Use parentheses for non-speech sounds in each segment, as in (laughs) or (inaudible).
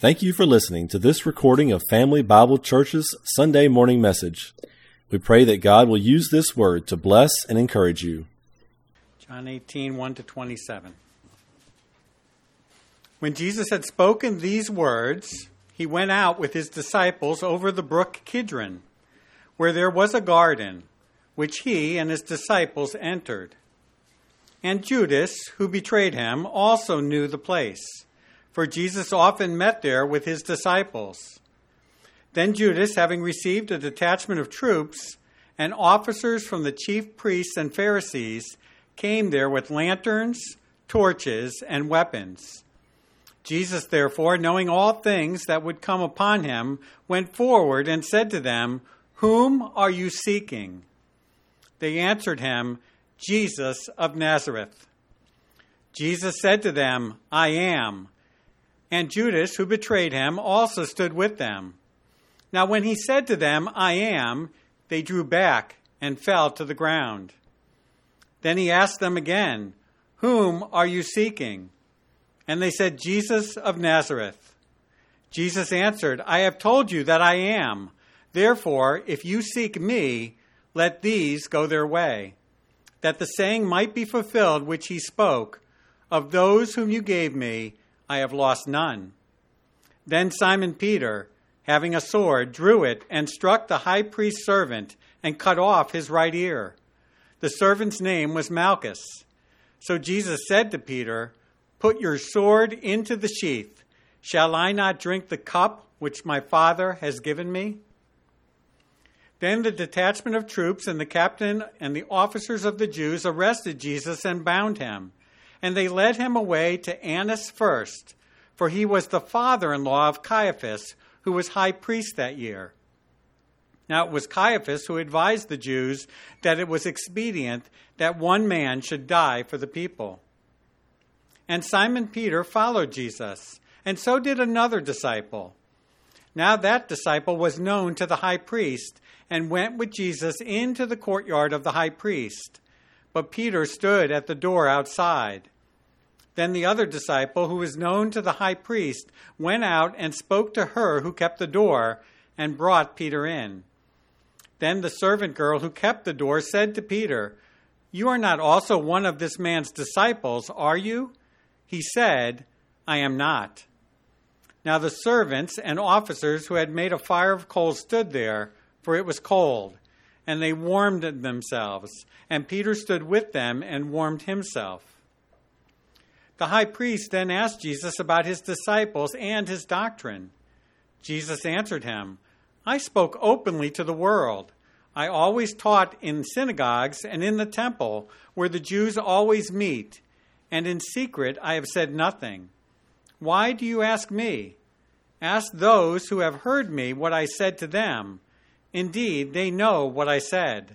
Thank you for listening to this recording of Family Bible Church's Sunday morning message. We pray that God will use this word to bless and encourage you. John 18, 1 to 27. When Jesus had spoken these words, he went out with his disciples over the brook Kidron, where there was a garden, which he and his disciples entered. And Judas, who betrayed him, also knew the place for Jesus often met there with his disciples. Then Judas, having received a detachment of troops and officers from the chief priests and Pharisees, came there with lanterns, torches, and weapons. Jesus, therefore, knowing all things that would come upon him, went forward and said to them, Whom are you seeking? They answered him, Jesus of Nazareth. Jesus said to them, I am. And Judas, who betrayed him, also stood with them. Now, when he said to them, I am, they drew back and fell to the ground. Then he asked them again, Whom are you seeking? And they said, Jesus of Nazareth. Jesus answered, I have told you that I am. Therefore, if you seek me, let these go their way, that the saying might be fulfilled which he spoke, Of those whom you gave me, I have lost none. Then Simon Peter, having a sword, drew it and struck the high priest's servant and cut off his right ear. The servant's name was Malchus. So Jesus said to Peter, Put your sword into the sheath. Shall I not drink the cup which my Father has given me? Then the detachment of troops and the captain and the officers of the Jews arrested Jesus and bound him and they led him away to Annas first, for he was the father in law of Caiaphas, who was high priest that year. Now it was Caiaphas who advised the Jews that it was expedient that one man should die for the people. And Simon Peter followed Jesus, and so did another disciple. Now that disciple was known to the high priest, and went with Jesus into the courtyard of the high priest. But Peter stood at the door outside. Then the other disciple, who was known to the high priest, went out and spoke to her who kept the door and brought Peter in. Then the servant girl who kept the door said to Peter, You are not also one of this man's disciples, are you? He said, I am not. Now the servants and officers who had made a fire of coals stood there, for it was cold and they warmed themselves. And Peter stood with them and warmed himself. The high priest then asked Jesus about his disciples and his doctrine. Jesus answered him, I spoke openly to the world. I always taught in synagogues and in the temple, where the Jews always meet, and in secret I have said nothing. Why do you ask me? Ask those who have heard me what I said to them. Indeed, they know what I said.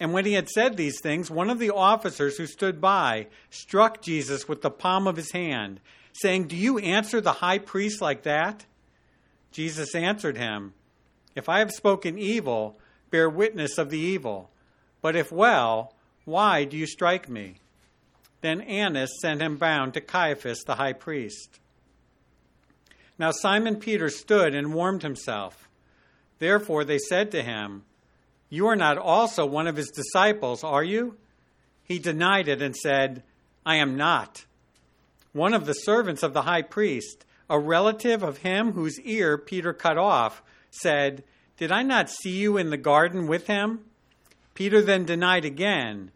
And when he had said these things, one of the officers who stood by struck Jesus with the palm of his hand, saying, Do you answer the high priest like that? Jesus answered him, If I have spoken evil, bear witness of the evil. But if well, why do you strike me? Then Annas sent him bound to Caiaphas the high priest. Now Simon Peter stood and warmed himself. Therefore they said to him, You are not also one of his disciples, are you? He denied it and said, I am not. One of the servants of the high priest, a relative of him whose ear Peter cut off, said, Did I not see you in the garden with him? Peter then denied again,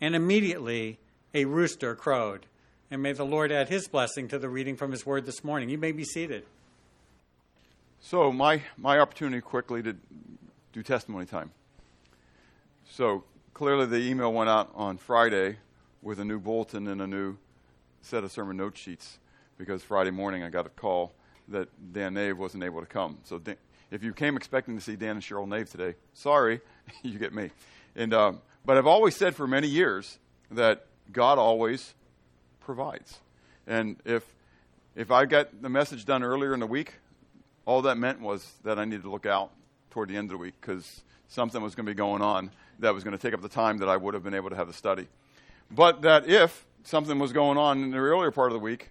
and immediately a rooster crowed. And may the Lord add his blessing to the reading from his word this morning. You may be seated. So my my opportunity quickly to do testimony time. So clearly the email went out on Friday with a new bulletin and a new set of sermon note sheets because Friday morning I got a call that Dan Nave wasn't able to come. So Dan, if you came expecting to see Dan and Cheryl Nave today, sorry, (laughs) you get me. And um, but I've always said for many years that God always provides, and if if I got the message done earlier in the week, all that meant was that I needed to look out toward the end of the week because something was going to be going on that was going to take up the time that I would have been able to have the study. But that if something was going on in the earlier part of the week,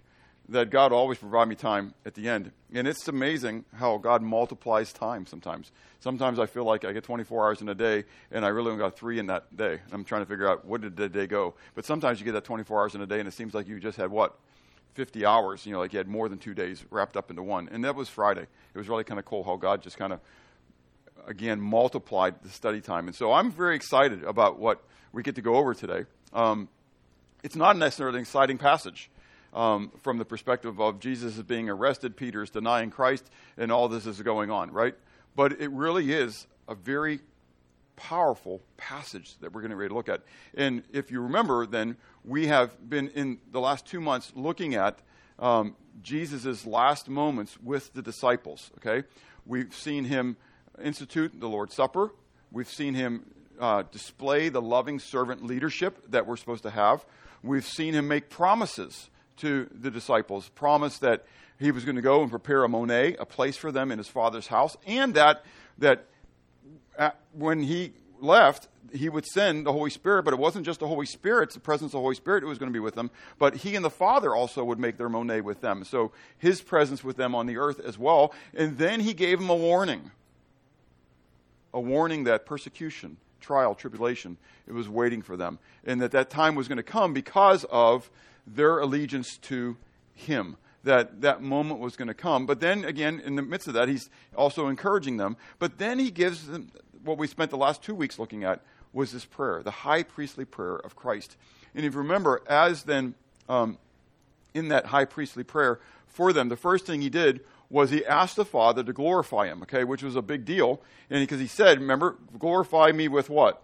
that God always provide me time at the end. And it's amazing how God multiplies time sometimes. Sometimes I feel like I get 24 hours in a day, and I really only got three in that day. I'm trying to figure out what did the day go. But sometimes you get that 24 hours in a day, and it seems like you just had what? 50 hours, you know, like you had more than two days wrapped up into one. And that was Friday. It was really kind of cool how God just kind of, again, multiplied the study time. And so I'm very excited about what we get to go over today. Um, it's not necessarily an exciting passage um, from the perspective of Jesus is being arrested, Peter is denying Christ, and all this is going on, right? But it really is a very powerful passage that we're going to ready to look at. And if you remember, then we have been in the last two months looking at um, Jesus' last moments with the disciples. Okay, we've seen him institute the Lord's Supper. We've seen him uh, display the loving servant leadership that we're supposed to have. We've seen him make promises to the disciples, promise that he was going to go and prepare a mone, a place for them in his father's house, and that that when he left, he would send the Holy Spirit, but it wasn't just the Holy Spirit, it's the presence of the Holy Spirit who was going to be with them, but he and the Father also would make their mone with them. So his presence with them on the earth as well. And then he gave them a warning a warning that persecution, trial, tribulation, it was waiting for them. And that that time was going to come because of their allegiance to him that that moment was going to come. But then again, in the midst of that, he's also encouraging them. But then he gives them what we spent the last two weeks looking at was this prayer, the high priestly prayer of Christ. And if you remember, as then um, in that high priestly prayer for them, the first thing he did was he asked the Father to glorify him, okay, which was a big deal. And because he said, remember, glorify me with what?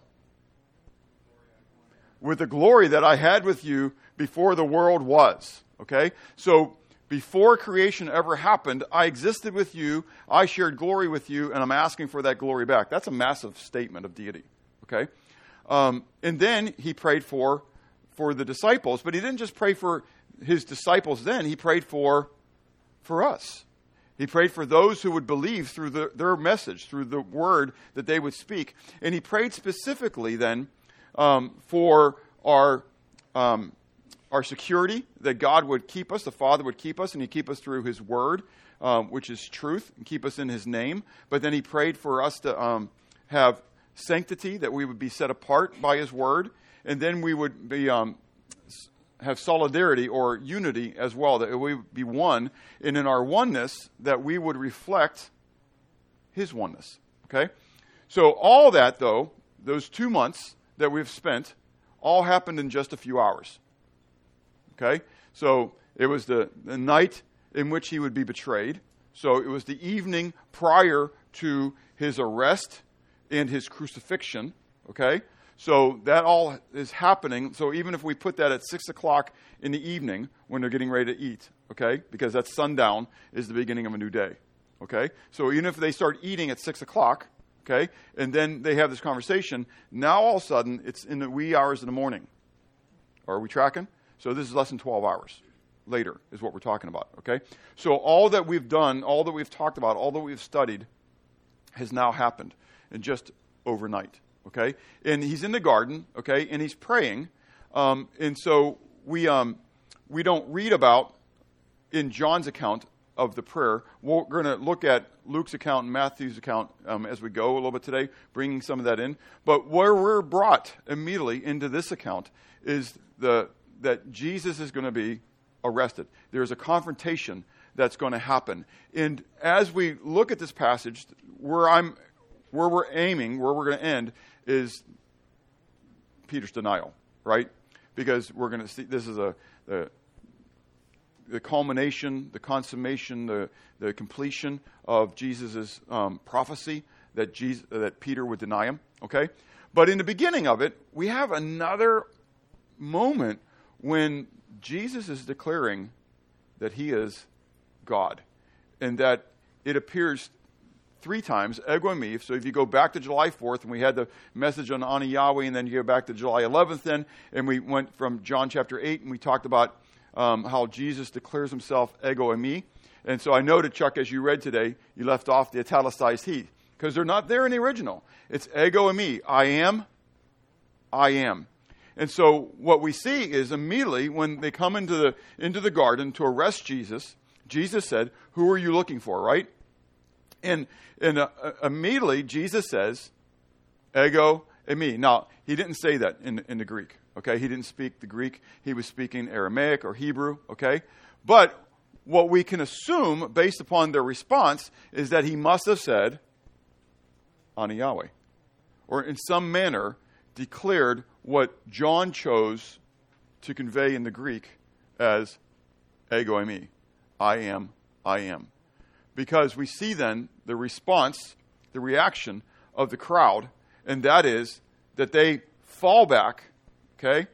With the glory that I had with you before the world was. Okay? So before creation ever happened, I existed with you, I shared glory with you, and I'm asking for that glory back. That's a massive statement of deity. Okay? Um, and then he prayed for, for the disciples, but he didn't just pray for his disciples then, he prayed for, for us. He prayed for those who would believe through the, their message, through the word that they would speak. And he prayed specifically then um, for our um, our security, that God would keep us, the Father would keep us, and He'd keep us through His Word, um, which is truth, and keep us in His name. But then He prayed for us to um, have sanctity, that we would be set apart by His Word, and then we would be um, have solidarity or unity as well, that we would be one, and in our oneness, that we would reflect His oneness. Okay? So, all that, though, those two months that we've spent, all happened in just a few hours. Okay? So it was the, the night in which he would be betrayed. So it was the evening prior to his arrest and his crucifixion. Okay? So that all is happening. So even if we put that at 6 o'clock in the evening when they're getting ready to eat, okay? Because that's sundown is the beginning of a new day. Okay? So even if they start eating at 6 o'clock, okay, and then they have this conversation, now all of a sudden it's in the wee hours of the morning. Are we tracking? So this is less than 12 hours later, is what we're talking about, okay? So all that we've done, all that we've talked about, all that we've studied has now happened in just overnight, okay? And he's in the garden, okay, and he's praying. Um, and so we, um, we don't read about in John's account of the prayer. We're going to look at Luke's account and Matthew's account um, as we go a little bit today, bringing some of that in. But where we're brought immediately into this account is the that Jesus is going to be arrested. There's a confrontation that's going to happen. And as we look at this passage, where I'm where we're aiming, where we're going to end is Peter's denial, right? Because we're going to see this is a the, the culmination, the consummation, the, the completion of Jesus' um, prophecy that, Jesus, that Peter would deny him. Okay? But in the beginning of it, we have another moment when Jesus is declaring that he is God and that it appears three times, ego eimi. So if you go back to July 4th, and we had the message on Ani Yahweh, and then you go back to July 11th, then, and we went from John chapter 8, and we talked about um, how Jesus declares himself ego eimi. And so I noted, Chuck, as you read today, you left off the italicized he, because they're not there in the original. It's ego eimi. I am, I am. And so what we see is immediately when they come into the, into the garden to arrest Jesus, Jesus said, Who are you looking for, right? And, and uh, uh immediately Jesus says, Ego eimi. Now, he didn't say that in, in the Greek, okay? He didn't speak the Greek. He was speaking Aramaic or Hebrew, okay? But what we can assume based upon their response is that he must have said, Ani Yahweh. Or in some manner declared what John chose to convey in the Greek as ego eimi. I am, I am. Because we see then the response, the reaction of the crowd, and that is that they fall back, okay,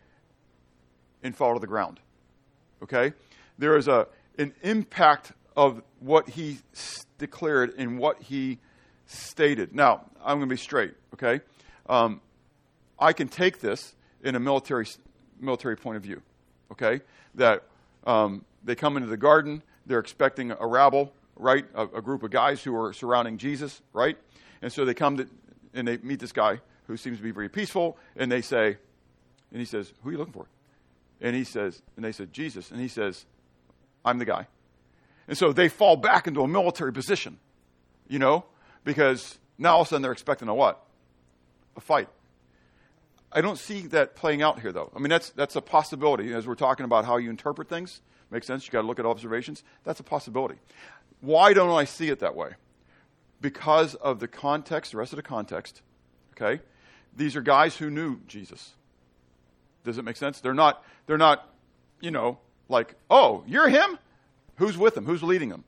and fall to the ground. Okay? There is a, an impact of what he declared and what he stated. Now, I'm going to be straight, okay? Um, I can take this in a military, military point of view, okay? That um, they come into the garden, they're expecting a rabble, right? A, a, group of guys who are surrounding Jesus, right? And so they come to, and they meet this guy who seems to be very peaceful, and they say, and he says, Who are you looking for? And he says, and they said, Jesus. And he says, I'm the guy. And so they fall back into a military position, you know, because now all of a sudden they're expecting a what? A fight. I don't see that playing out here, though. I mean, that's, that's a possibility. As we're talking about how you interpret things, makes sense. You've got to look at observations. That's a possibility. Why don't I see it that way? Because of the context, the rest of the context, okay? These are guys who knew Jesus. Does it make sense? They're not, they're not, you know, like, oh, you're him? Who's with him? Who's leading them?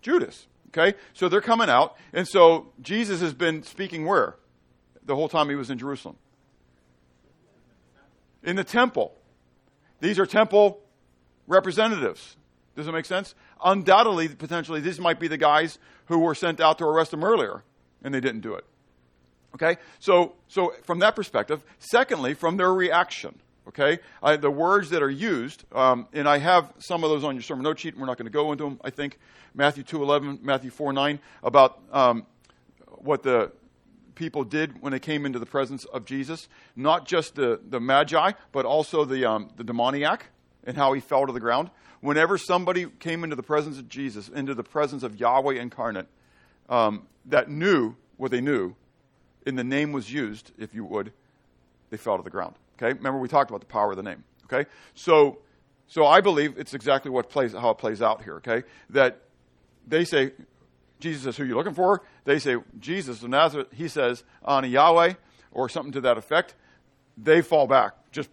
Judas. Okay? So they're coming out. And so Jesus has been speaking where? The whole time he was in Jerusalem. In the temple. These are temple representatives. Does it make sense? Undoubtedly, potentially, these might be the guys who were sent out to arrest him earlier, and they didn't do it. Okay? So, so from that perspective, secondly, from their reaction, okay, I, the words that are used, um, and I have some of those on your sermon note sheet, and we're not going to go into them, I think. Matthew 2.11, Matthew 4.9, about um, what the people did when they came into the presence of Jesus. Not just the, the magi, but also the, um, the demoniac and how he fell to the ground. Whenever somebody came into the presence of Jesus, into the presence of Yahweh incarnate, um, that knew what they knew, and the name was used, if you would, they fell to the ground. Okay? Remember we talked about the power of the name. Okay? So so I believe it's exactly what plays how it plays out here, okay? That they say Jesus says, Who you're you looking for? They say, Jesus of Nazareth. He says, Ani Yahweh, or something to that effect. They fall back. Just,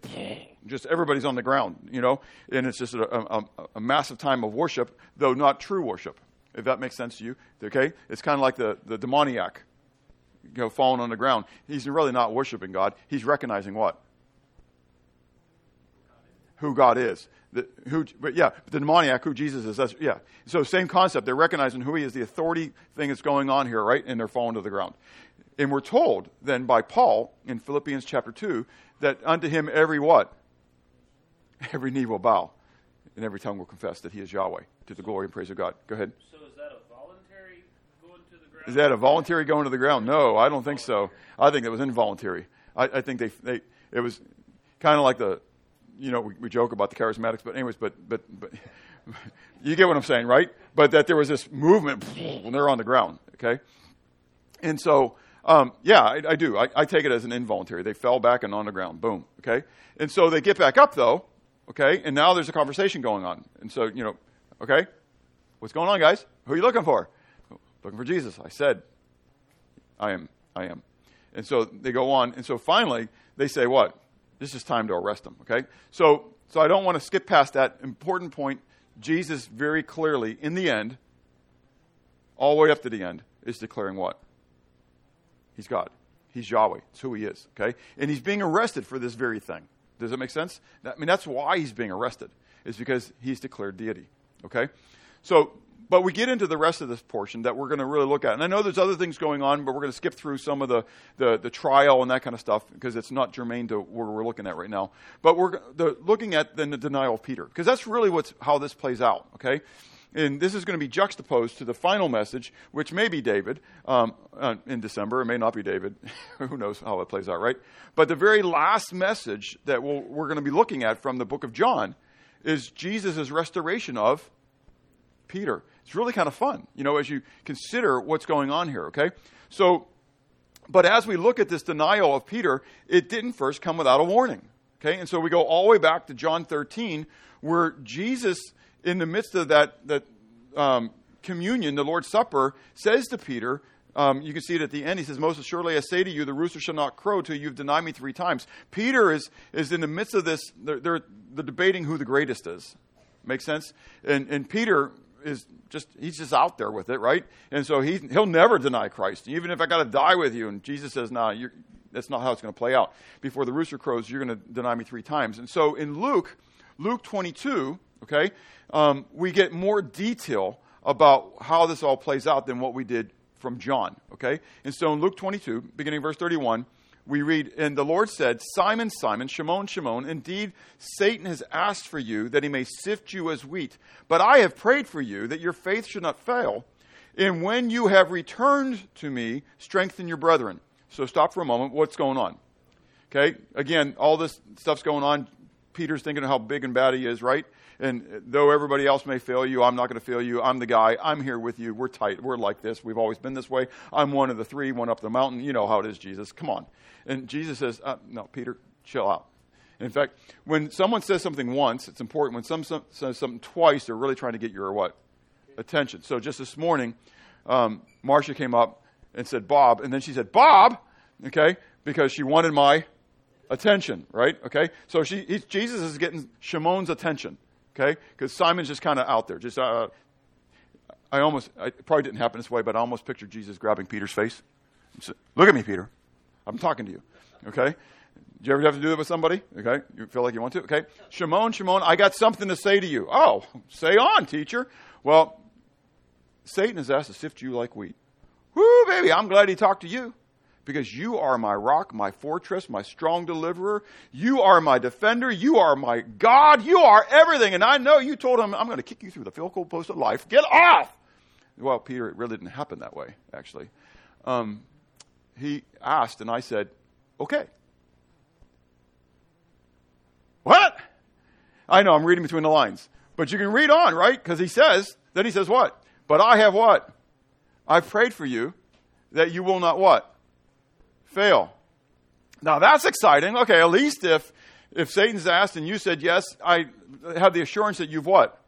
just everybody's on the ground, you know? And it's just a, a, a massive time of worship, though not true worship, if that makes sense to you. Okay? It's kind of like the, the demoniac you know, falling on the ground. He's really not worshiping God. He's recognizing what? Who God is. The, who, but yeah, the demoniac, who Jesus is. That's, yeah. So same concept. They're recognizing who he is, the authority thing that's going on here, right? And they're falling to the ground. And we're told then by Paul in Philippians chapter 2 that unto him every what? Every knee will bow and every tongue will confess that he is Yahweh to the glory and praise of God. Go ahead. So is that a voluntary going to the ground? Is that a voluntary going to the ground? No, I don't think so. I think it was involuntary. I, I think they, they, it was kind of like the, you know, we, we, joke about the charismatics, but anyways, but, but, but (laughs) you get what I'm saying, right? But that there was this movement (laughs) when they're on the ground, okay? And so, um, yeah, I, I do. I, I, take it as an involuntary. They fell back and on the ground, boom, okay? And so they get back up though, okay? And now there's a conversation going on. And so, you know, okay, what's going on, guys? Who are you looking for? looking for Jesus. I said, I am, I am. And so they go on. And so finally, they say, what? This is time to arrest him, okay? So, so I don't want to skip past that important point. Jesus very clearly, in the end, all the way up to the end, is declaring what? He's God. He's Yahweh. It's who he is, okay? And he's being arrested for this very thing. Does that make sense? I mean, that's why he's being arrested, is because he's declared deity, okay? So but we get into the rest of this portion that we're going to really look at. And I know there's other things going on, but we're going to skip through some of the, the, the trial and that kind of stuff because it's not germane to where we're looking at right now. But we're the, looking at then the denial of Peter because that's really what's, how this plays out, okay? And this is going to be juxtaposed to the final message, which may be David um, uh, in December. It may not be David. (laughs) Who knows how it plays out, right? But the very last message that we we are going to be looking at from the book of John is Jesus' restoration of Peter. It's really kind of fun, you know, as you consider what's going on here, okay? So, but as we look at this denial of Peter, it didn't first come without a warning, okay? And so we go all the way back to John 13, where Jesus, in the midst of that, that um, communion, the Lord's Supper, says to Peter, um, you can see it at the end. He says, Most assuredly I say to you, the rooster shall not crow till you've denied me three times. Peter is, is in the midst of this, they're, they're, they're debating who the greatest is. Make sense? And, and Peter is just he's just out there with it, right? And so he he'll never deny Christ, even if I got to die with you. And Jesus says, "No, nah, that's not how it's going to play out. Before the rooster crows, you're going to deny me three times." And so in Luke, Luke 22, okay, um, we get more detail about how this all plays out than what we did from John, okay? And so in Luke 22, beginning verse 31 we read, And the Lord said, Simon, Simon, Shimon, Shimon, indeed Satan has asked for you that he may sift you as wheat. But I have prayed for you that your faith should not fail. And when you have returned to me, strengthen your brethren. So stop for a moment. What's going on? Okay, again, all this stuff's going on. Peter's thinking of how big and bad he is, right? And though everybody else may fail you, I'm not going to fail you. I'm the guy. I'm here with you. We're tight. We're like this. We've always been this way. I'm one of the three, one up the mountain. You know how it is, Jesus. Come on. And Jesus says, uh, No, Peter, chill out. In fact, when someone says something once, it's important. When someone says something twice, they're really trying to get your what? Attention. So just this morning, um, Marcia came up and said, Bob. And then she said, Bob, okay, because she wanted my attention, right? Okay? So she, Jesus is getting Shimon's attention, okay? Because Simon's just kind of out there. Just, uh, I almost, I, it probably didn't happen this way, but I almost pictured Jesus grabbing Peter's face. Said, Look at me, Peter. I'm talking to you. Okay? Do you ever have to do that with somebody? Okay? You feel like you want to? Okay? Shimon, Shimon, I got something to say to you. Oh, say on, teacher. Well, Satan has asked to sift you like wheat. Whoo, baby, I'm glad he talked to you because you are my rock, my fortress, my strong deliverer. You are my defender. You are my God. You are everything. And I know you told him, I'm going to kick you through the field post of life. Get off! Well, Peter, it really didn't happen that way, actually. Um, he asked, and I said, okay. What? I know, I'm reading between the lines. But you can read on, right? Because he says, then he says what? But I have what? I've prayed for you that you will not what? Fail. Now that's exciting. Okay, at least if if Satan's asked and you said yes, I have the assurance that you've what?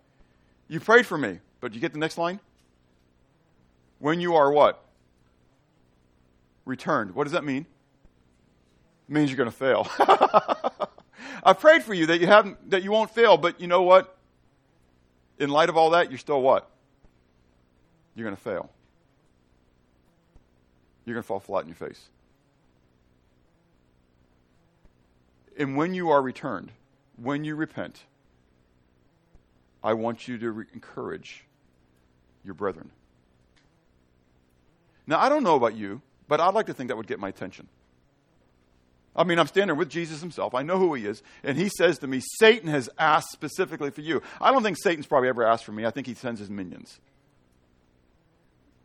You prayed for me. But you get the next line? When you are what? returned. What does that mean? It means you're going to fail. (laughs) I prayed for you that you haven't that you won't fail, but you know what? In light of all that, you're still what? You're going to fail. You're going to fall flat in your face. And when you are returned, when you repent, I want you to re- encourage your brethren. Now, I don't know about you, but I'd like to think that would get my attention. I mean, I'm standing with Jesus himself. I know who he is. And he says to me, Satan has asked specifically for you. I don't think Satan's probably ever asked for me. I think he sends his minions.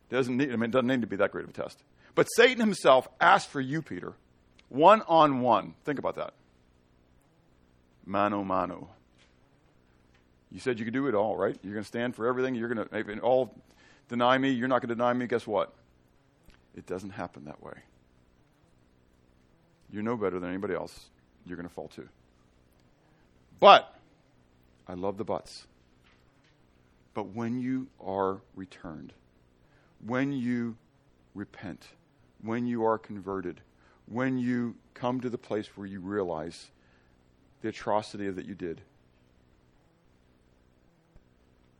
Doesn't need, I mean, it doesn't need to be that great of a test. But Satan himself asked for you, Peter, one on one. Think about that. Mano mano. You said you could do it all, right? You're going to stand for everything. You're going to all deny me. You're not going to deny me. Guess what? It doesn't happen that way. You're no better than anybody else. You're going to fall too. But, I love the buts. But when you are returned, when you repent, when you are converted, when you come to the place where you realize the atrocity that you did,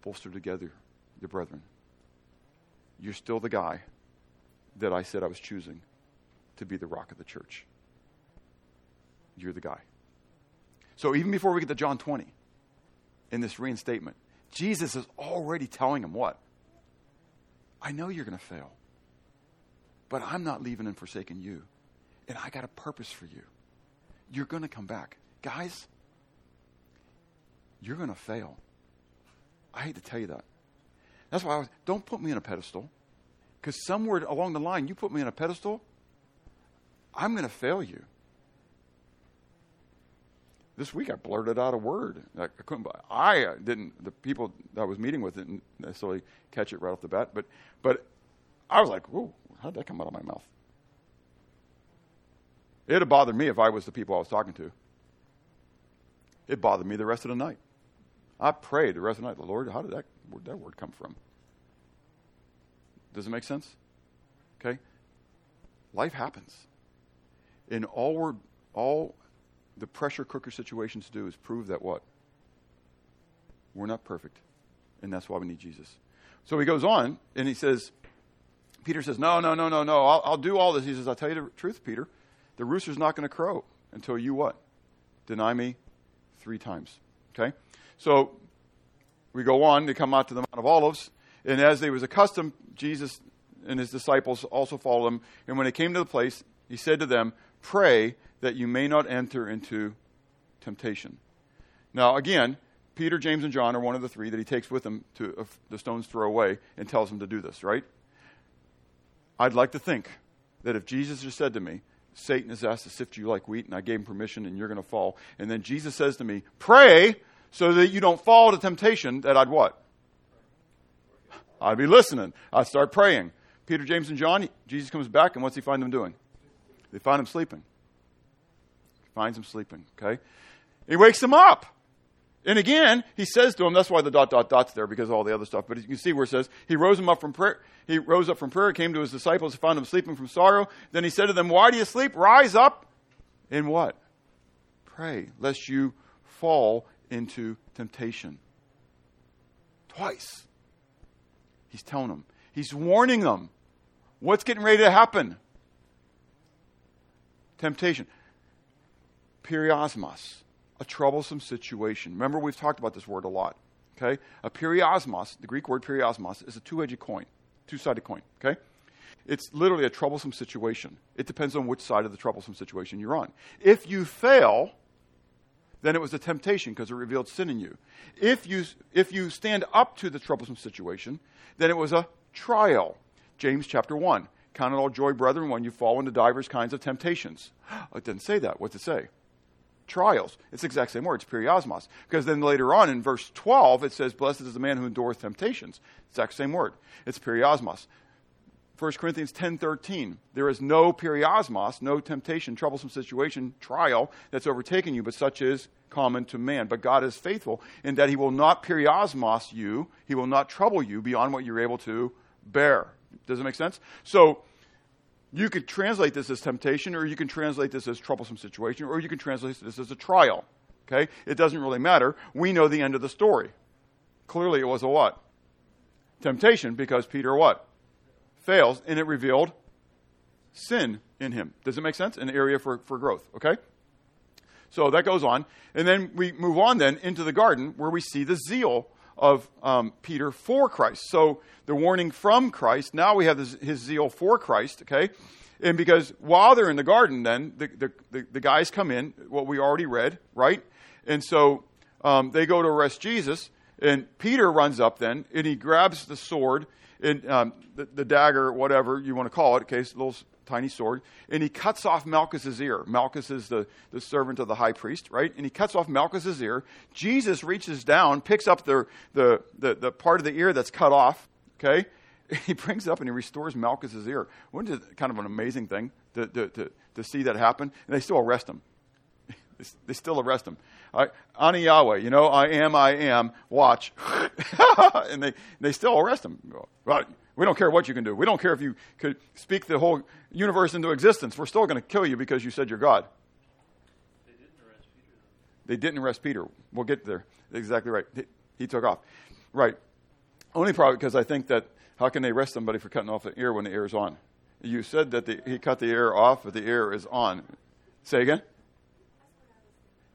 bolster together your brethren. You're still the guy that I said I was choosing to be the rock of the church. You're the guy. So even before we get to John 20, in this reinstatement, Jesus is already telling him what? I know you're going to fail, but I'm not leaving and forsaking you. And I got a purpose for you. You're going to come back. Guys, you're going to fail. I hate to tell you that. That's why I was, don't put me on a pedestal. Because somewhere along the line, you put me on a pedestal, I'm going to fail you. This week I blurted out a word. I couldn't. I uh, didn't. The people I was meeting with didn't necessarily catch it right off the bat, but but I was like, "Whoa, how'd that come out of my mouth?" It'd have bothered me if I was the people I was talking to. It bothered me the rest of the night. I prayed the rest of the night, the Lord, how did that, where'd that word come from? Does it make sense? Okay? Life happens. And all we're, all the pressure cooker situations do is prove that what? We're not perfect. And that's why we need Jesus. So he goes on and he says, Peter says, No, no, no, no, no. I'll, I'll do all this. He says, I'll tell you the truth, Peter. The rooster's not going to crow until you what? Deny me three times. Okay? So we go on to come out to the Mount of Olives. And as they was accustomed, Jesus and his disciples also followed him. And when they came to the place, he said to them, Pray that you may not enter into temptation. Now, again, Peter, James, and John are one of the three that he takes with him to uh, the stone's throw away and tells them to do this, right? I'd like to think that if Jesus just said to me, Satan is asked to sift you like wheat, and I gave him permission, and you're going to fall. And then Jesus says to me, Pray so that you don't fall to temptation, that I'd what? I'd be listening. I'd start praying. Peter, James, and John, Jesus comes back, and what's he find them doing? They find him sleeping. He finds him sleeping, okay? He wakes him up. And again, he says to him, that's why the dot, dot, dot's there because of all the other stuff. But you can see where it says, he rose him up from prayer. He rose up from prayer, came to his disciples, found them sleeping from sorrow. Then he said to them, Why do you sleep? Rise up and what? Pray, lest you fall into temptation. Twice. He's telling them. He's warning them. What's getting ready to happen? Temptation. Peirasmos a troublesome situation. Remember, we've talked about this word a lot. Okay? A peirasmos, the Greek word peirasmos, is a two edged coin, two sided coin. Okay? It's literally a troublesome situation. It depends on which side of the troublesome situation you're on. If you fail, then it was a temptation because it revealed sin in you. If you, if you stand up to the troublesome situation, then it was a trial. James chapter 1. Count it all joy, brethren, when you fall into divers kinds of temptations. (gasps) It doesn't say that. What's it say? Trials. It's the exact same word. It's peirasmos. Because then later on in verse 12, it says, Blessed is the man who endureth temptations. It's the exact same word. It's peirasmos. 1 Corinthians 10:13 There is no peirasmos, no temptation, troublesome situation, trial that's overtaken you, but such is common to man. But God is faithful in that he will not periosmos you, he will not trouble you beyond what you're able to bear. Does it make sense? So you could translate this as temptation, or you can translate this as troublesome situation, or you can translate this as a trial. Okay? It doesn't really matter. We know the end of the story. Clearly, it was a what? Temptation, because Peter what? Fails, and it revealed sin in him. Does it make sense? An area for, for growth. Okay? So that goes on. And then we move on then into the garden where we see the zeal of um, Peter for Christ. So the warning from Christ, now we have this, his zeal for Christ, okay? And because while they're in the garden, then the, the, the, the guys come in, what we already read, right? And so um, they go to arrest Jesus, and Peter runs up then, and he grabs the sword, and um, the, the, dagger, whatever you want to call it, okay, a little tiny sword, and he cuts off Malchus's ear. Malchus is the, the servant of the high priest, right? And he cuts off Malchus's ear. Jesus reaches down, picks up the, the, the, the part of the ear that's cut off, okay? (laughs) He brings it up and he restores Malchus's ear. Wasn't it kind of an amazing thing to, to, to, to see that happen? And they still arrest him. They still arrest him. Ani Yahweh, you know, I am, I am, watch. (laughs) and they, they still arrest him. Well, we don't care what you can do. We don't care if you could speak the whole universe into existence. We're still going to kill you because you said you're God. They didn't arrest Peter. They didn't arrest Peter. We'll get there. Exactly right. He, he took off. Right. Only probably because I think that how can they arrest somebody for cutting off the ear when the ear is on? You said that the, he cut the ear off, but the ear is on. Say again?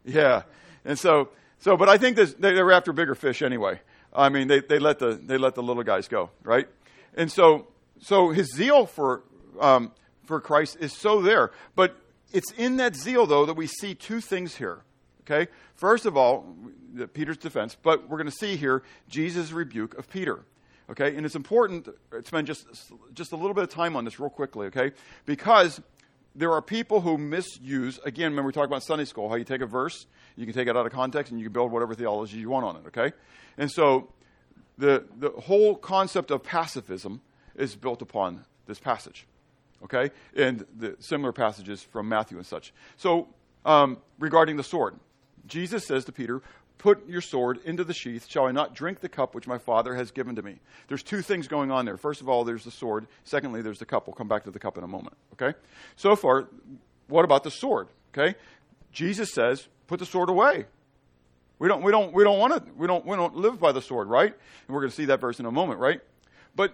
Yeah. And so, so but I think this, they, they were after bigger fish anyway. I mean, they, they, let the, they let the little guys go, right? And so, so his zeal for, um, for Christ is so there. But it's in that zeal, though, that we see two things here. Okay? First of all, Peter's defense, but we're going to see here Jesus' rebuke of Peter. Okay? And it's important to spend just, just a little bit of time on this real quickly, okay? Because there are people who misuse, again, remember we talked about Sunday school, how you take a verse, you can take it out of context, and you can build whatever theology you want on it, okay? And so the, the whole concept of pacifism is built upon this passage, okay? And the similar passages from Matthew and such. So, um, regarding the sword, Jesus says to Peter, Put your sword into the sheath. Shall I not drink the cup which my Father has given to me? There's two things going on there. First of all, there's the sword. Secondly, there's the cup. We'll come back to the cup in a moment. Okay? So far, what about the sword? Okay? Jesus says, put the sword away. We don't, we don't, we don't want to, we don't, we don't live by the sword, right? And we're going to see that verse in a moment, right? But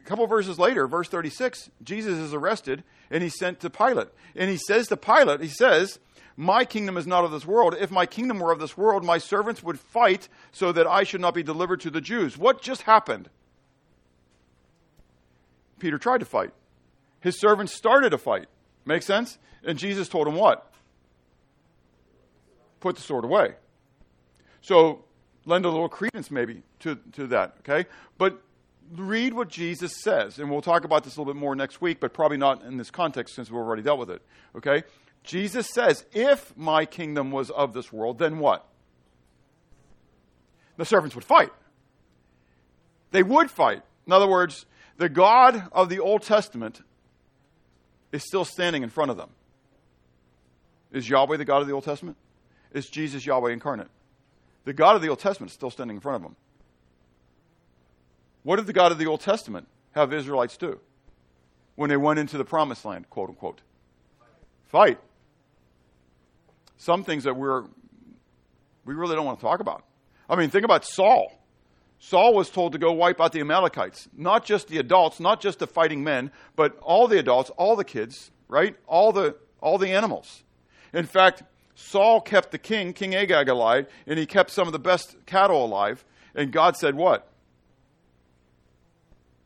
a couple verses later, verse 36, Jesus is arrested and he's sent to Pilate. And he says to Pilate, he says, my kingdom is not of this world. If my kingdom were of this world, my servants would fight so that I should not be delivered to the Jews. What just happened? Peter tried to fight. His servants started a fight. Make sense? And Jesus told him what? Put the sword away. So lend a little credence maybe to, to that, okay? But read what Jesus says, and we'll talk about this a little bit more next week, but probably not in this context since we've already dealt with it, okay? Jesus says, if my kingdom was of this world, then what? The servants would fight. They would fight. In other words, the God of the Old Testament is still standing in front of them. Is Yahweh the God of the Old Testament? Is Jesus Yahweh incarnate? The God of the Old Testament is still standing in front of them. What did the God of the Old Testament have Israelites do when they went into the promised land, quote unquote? Fight some things that we're we really don't want to talk about. I mean, think about Saul. Saul was told to go wipe out the Amalekites, not just the adults, not just the fighting men, but all the adults, all the kids, right? All the all the animals. In fact, Saul kept the king, King Agag alive, and he kept some of the best cattle alive, and God said, "What?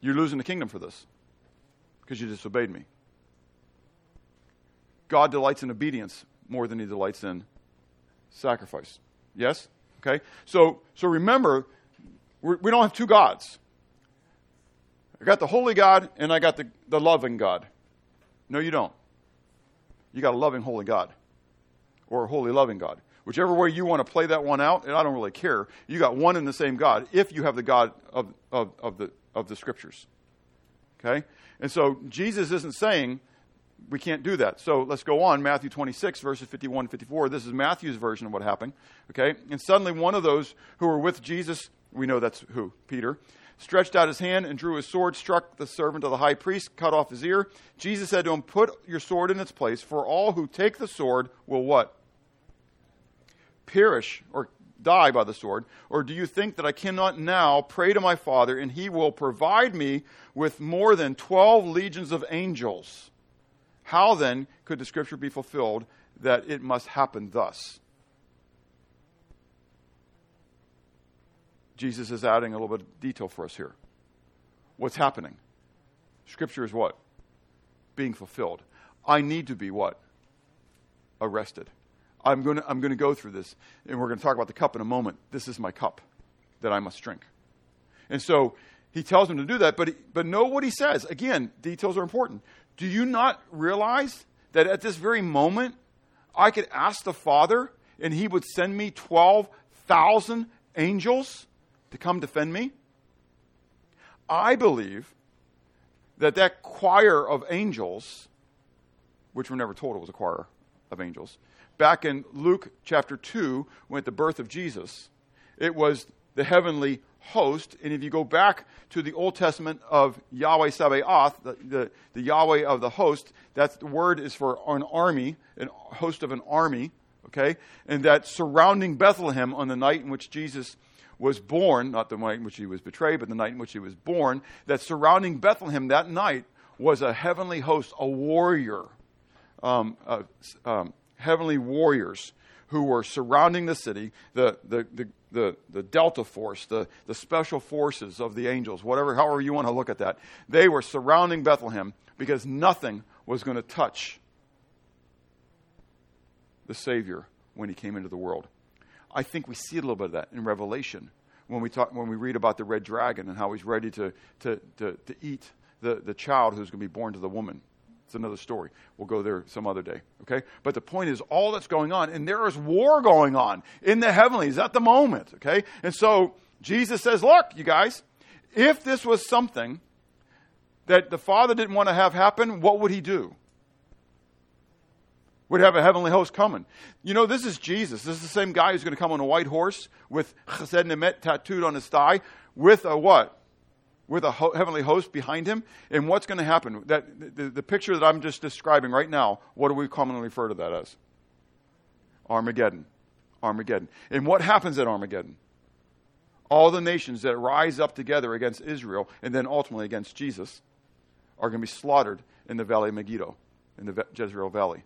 You're losing the kingdom for this because you disobeyed me." God delights in obedience more than he delights in sacrifice. Yes? Okay? So, so remember, we're, we do not have two gods. I got the holy God and I got the, the loving God. No, you don't. You got a loving, holy God or a holy, loving God. Whichever way you want to play that one out, and I don't really care. You got one and the same God if you have the God of, of, of, the, of the scriptures. Okay? And so Jesus isn't saying we can't do that. So let's go on. Matthew 26, verses 51 and 54. This is Matthew's version of what happened. Okay? And suddenly one of those who were with Jesus, we know that's who? Peter, stretched out his hand and drew his sword, struck the servant of the high priest, cut off his ear. Jesus said to him, Put your sword in its place, for all who take the sword will what? Perish or die by the sword? Or do you think that I cannot now pray to my Father, and he will provide me with more than 12 legions of angels? How then could the scripture be fulfilled that it must happen thus? Jesus is adding a little bit of detail for us here. What's happening? Scripture is what? Being fulfilled. I need to be what? Arrested. I'm going to I'm going to go through this, and we're going to talk about the cup in a moment. This is my cup that I must drink. And so he tells him to do that, but, he, but know what he says. Again, details are important. Do you not realize that at this very moment, I could ask the Father and he would send me 12,000 angels to come defend me? I believe that that choir of angels, which we're never told it was a choir of angels, back in Luke chapter 2, when at the birth of Jesus, it was the heavenly host. And if you go back to the Old Testament of Yahweh Sabaoth, the, the, the Yahweh of the host, that word is for an army, a host of an army, okay? And that surrounding Bethlehem on the night in which Jesus was born, not the night in which he was betrayed, but the night in which he was born, that surrounding Bethlehem that night was a heavenly host, a warrior, um, uh, um, heavenly warriors who were surrounding the city. The, the, the, the, the Delta Force, the, the special forces of the angels, whatever, however you want to look at that, they were surrounding Bethlehem because nothing was going to touch the Savior when he came into the world. I think we see a little bit of that in Revelation, when we, talk, when we read about the red dragon and how he's ready to, to, to, to eat the, the child who's going to be born to the woman. It's another story. We'll go there some other day. Okay? But the point is, all that's going on, and there is war going on in the heavenlies at the moment. Okay? And so Jesus says, Look, you guys, if this was something that the Father didn't want to have happen, what would he do? Would have a heavenly host coming. You know, this is Jesus. This is the same guy who's going to come on a white horse with Chesed Nemet tattooed on his thigh with a what? With a ho- heavenly host behind him. And what's going to happen? That the, the picture that I'm just describing right now, what do we commonly refer to that as? Armageddon. Armageddon. And what happens at Armageddon? All the nations that rise up together against Israel and then ultimately against Jesus are going to be slaughtered in the Valley of Megiddo, in the Jezreel Valley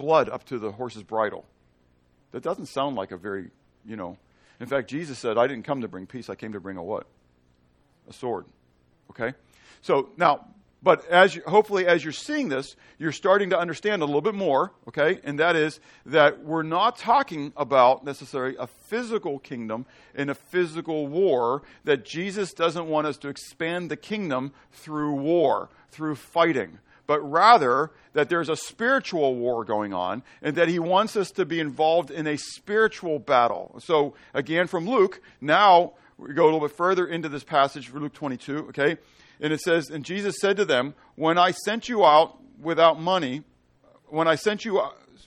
blood up to the horse's bridle. That doesn't sound like a very, you know. In fact, Jesus said, I didn't come to bring peace, I came to bring a what? A sword. Okay? So now, but as you, hopefully as you're seeing this, you're starting to understand a little bit more, okay? And that is that we're not talking about necessarily a physical kingdom in a physical war, that Jesus doesn't want us to expand the kingdom through war, through fighting but rather that there's a spiritual war going on and that he wants us to be involved in a spiritual battle. So, again, from Luke, now we go a little bit further into this passage for Luke 22, okay? And it says, And Jesus said to them, When I sent you out without money, when I sent you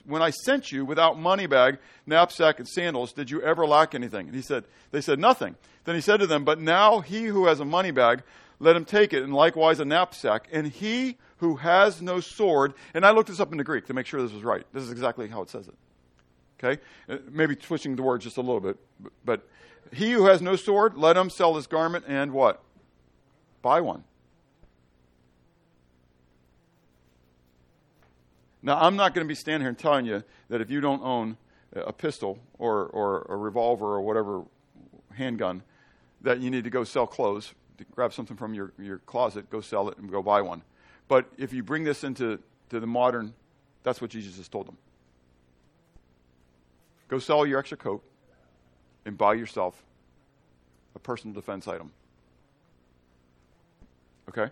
when I sent you without money bag, knapsack, and sandals, did you ever lack anything? And he said, They said, Nothing. Then he said to them, But now he who has a money bag, let him take it, and likewise a knapsack. And he who has no sword, and I looked this up in the Greek to make sure this was right. This is exactly how it says it. Okay? Uh, maybe switching the words just a little bit. But he who has no sword, let him sell his garment and what? Buy one. Now, I'm not going to be standing here and telling you that if you don't own a pistol or, or a revolver or whatever handgun, that you need to go sell clothes, grab something from your, your closet, go sell it, and go buy one. But if you bring this into to the modern, that's what Jesus has told them. Go sell your extra coat and buy yourself a personal defense item. Okay?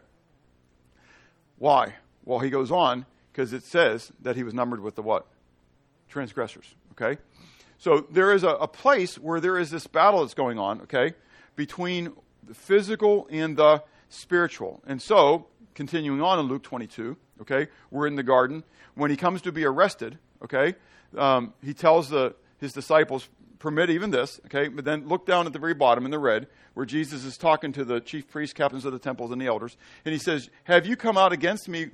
Why? Well, he goes on because it says that he was numbered with the what? Transgressors. Okay? So there is a, a, place where there is this battle that's going on, okay, between the physical and the spiritual. And so continuing on in Luke 22, okay, we're in the garden. When he comes to be arrested, okay, um, he tells the, his disciples, permit even this, okay, but then look down at the very bottom in the red, where Jesus is talking to the chief priests, captains of the temples, and the elders, and he says, Have you come out against me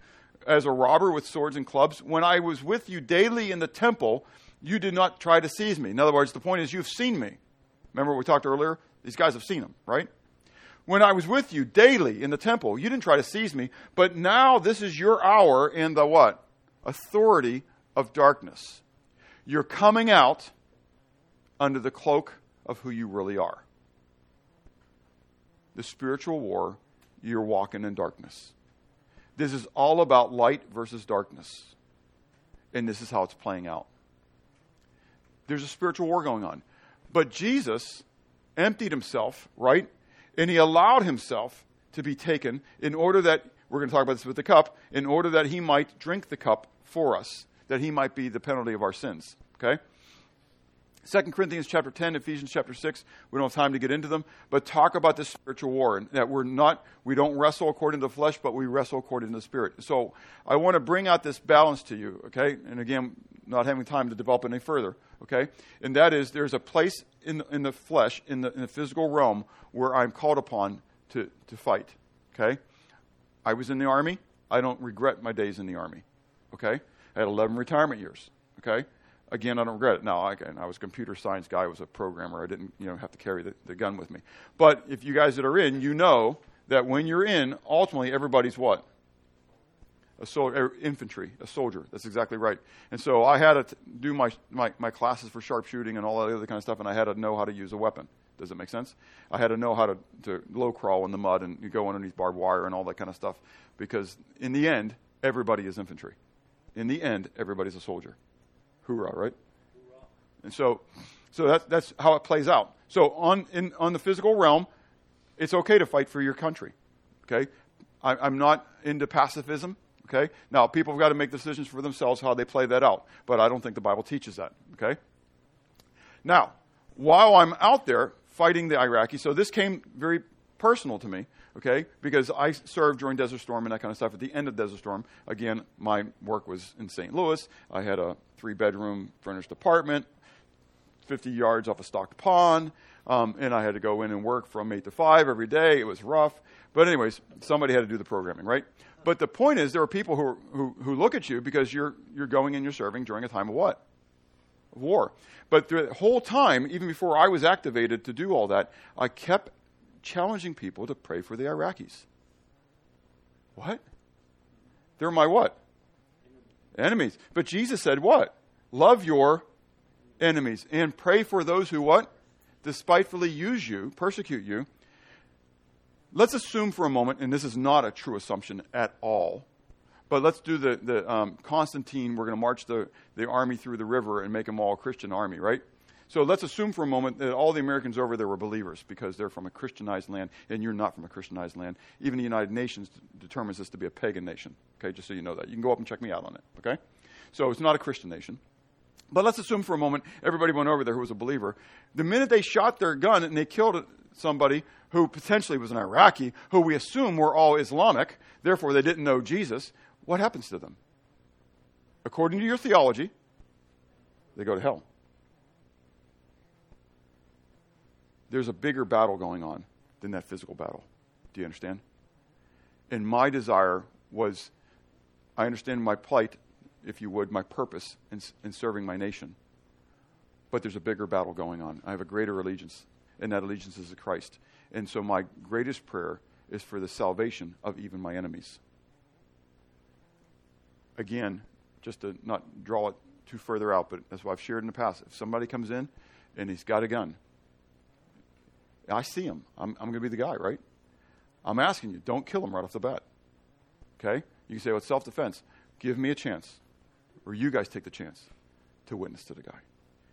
as a robber with swords and clubs? When I was with you daily in the temple, you did not try to seize me. In other words, the point is, you've seen me. Remember what we talked earlier? These guys have seen him, right? when I was with you daily in the temple. You didn't try to seize me, but now this is your hour in the what? Authority of darkness. You're coming out under the cloak of who you really are. The spiritual war, you're walking in darkness. This is all about light versus darkness. And this is how it's playing out. There's a spiritual war going on. But Jesus emptied himself, right? And he allowed himself to be taken in order that, we're going to talk about this with the cup, in order that he might drink the cup for us, that he might be the penalty of our sins. Okay? 2 Corinthians chapter 10, Ephesians chapter 6, we don't have time to get into them, but talk about this spiritual war and that we're not, we don't wrestle according to the flesh, but we wrestle according to the spirit. So I want to bring out this balance to you, okay? And again, not having time to develop any further, okay? And that is there's a place in the, in the flesh, in the, in the physical realm, where I'm called upon to, to fight, okay? I was in the Army. I don't regret my days in the Army, okay? I had 11 retirement years, okay? Again, I don't regret it. Now, I, I was a computer science guy. I was a programmer. I didn't, you know, have to carry the, the gun with me. But if you guys that are in, you know that when you're in, ultimately everybody's what? a soldier, er, infantry, a soldier. That's exactly right. And so I had to do my, my, my classes for sharpshooting and all that other kind of stuff, and I had to know how to use a weapon. Does it make sense? I had to know how to, to low crawl in the mud and go underneath barbed wire and all that kind of stuff, because in the end, everybody is infantry. In the end, everybody's a soldier. Hoorah, right? Hoorah. And so, so that's, that's how it plays out. So on in on the physical realm, it's okay to fight for your country. Okay, I, I'm not into pacifism. Okay, now people have got to make decisions for themselves how they play that out, but I don't think the Bible teaches that. Okay. Now, while I'm out there fighting the Iraqis, so this came very personal to me okay? Because I served during Desert Storm and that kind of stuff. At the end of Desert Storm, again, my work was in St. Louis. I had a three bedroom furnished apartment, 50 yards off a stocked pond, um, and I had to go in and work from 8 to 5 every day. It was rough. But, anyways, somebody had to do the programming, right? But the point is, there are people who, who, who look at you because you're, you're going and you're serving during a time of what? War. But the whole time, even before I was activated to do all that, I kept challenging people to pray for the Iraqis. What? They're my what? Enemies. But Jesus said what? Love your enemies and pray for those who what? Despitefully use you, persecute you. Let's assume for a moment, and this is not a true assumption at all, but let's do the, the um, Constantine, we're going to march the, the army through the river and make them all a Christian army, right? So let's assume for a moment that all the Americans over there were believers because they're from a Christianized land and you're not from a Christianized land. Even the United Nations determines this to be a pagan nation. Okay, just so you know that. You can go up and check me out on it. Okay? So it's not a Christian nation. But let's assume for a moment everybody went over there who was a believer. The minute they shot their gun and they killed somebody who potentially was an Iraqi, who we assume were all Islamic, therefore they didn't know Jesus, what happens to them? According to your theology, they go to hell. There's a bigger battle going on than that physical battle. Do you understand? And my desire was I understand my plight, if you would, my purpose in, in serving my nation. But there's a bigger battle going on. I have a greater allegiance, and that allegiance is to Christ. And so my greatest prayer is for the salvation of even my enemies. Again, just to not draw it too further out, but that's as I've shared in the past, if somebody comes in and he's got a gun, I see him. I'm, I'm going to be the guy, right? I'm asking you, don't kill him right off the bat. Okay? You can say, well, it's self defense. Give me a chance. Or you guys take the chance to witness to the guy.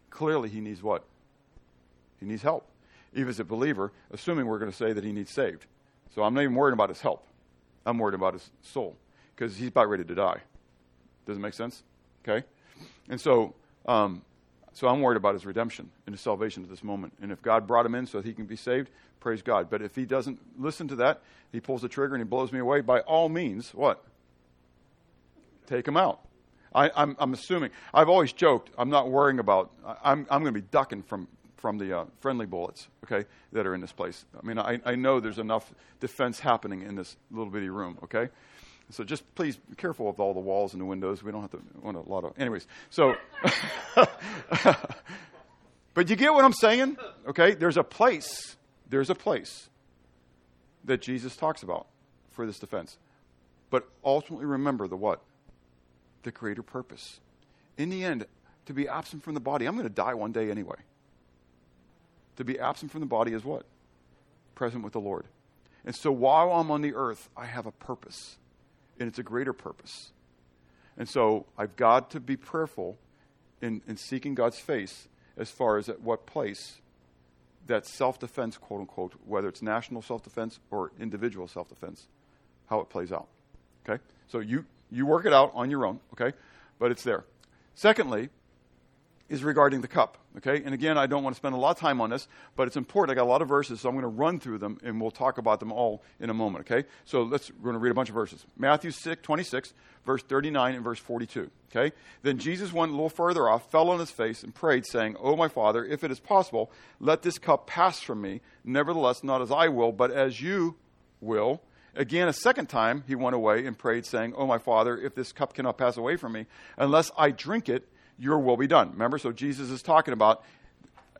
Clearly, he needs what? He needs help. Even as a believer, assuming we're going to say that he needs saved. So I'm not even worried about his help. I'm worried about his soul because he's about ready to die. Does it make sense? Okay? And so um, so I'm worried about his redemption and his salvation at this moment. And if God brought him in so that he can be saved, praise God. But if he doesn't listen to that, he pulls the trigger and he blows me away, by all means, what? Take him out. I, am assuming. I've always joked, I'm not worrying about, I'm, I'm going to be ducking from, from the uh, friendly bullets, okay, that are in this place. I mean, I, I know there's enough defense happening in this little bitty room, okay? So just please be careful with all the walls and the windows. We don't have to want a lot of. Anyways, so. (laughs) but you get what I'm saying? Okay? There's a place. There's a place that Jesus talks about for this defense. But ultimately remember the what? The greater purpose. In the end, to be absent from the body, I'm going to die one day anyway. To be absent from the body is what? Present with the Lord. And so while I'm on the earth, I have a purpose and it's a greater purpose. And so I've got to be prayerful in, in seeking God's face as far as at what place that self defense, quote unquote, whether it's national self defense or individual self defense, how it plays out. Okay? So you, you work it out on your own, okay? But it's there. Secondly, is regarding the cup. Okay? And again, I don't want to spend a lot of time on this, but it's important. I got a lot of verses, so I'm going to run through them and we'll talk about them all in a moment. Okay? So let's we're going to read a bunch of verses. Matthew 6, 26, verse 39 and verse 42. Okay? Then Jesus went a little further off, fell on his face, and prayed, saying, Oh my Father, if it is possible, let this cup pass from me. Nevertheless, not as I will, but as you will. Again, a second time, he went away and prayed, saying, Oh my Father, if this cup cannot pass away from me, unless I drink it, your will be done. Remember? So Jesus is talking about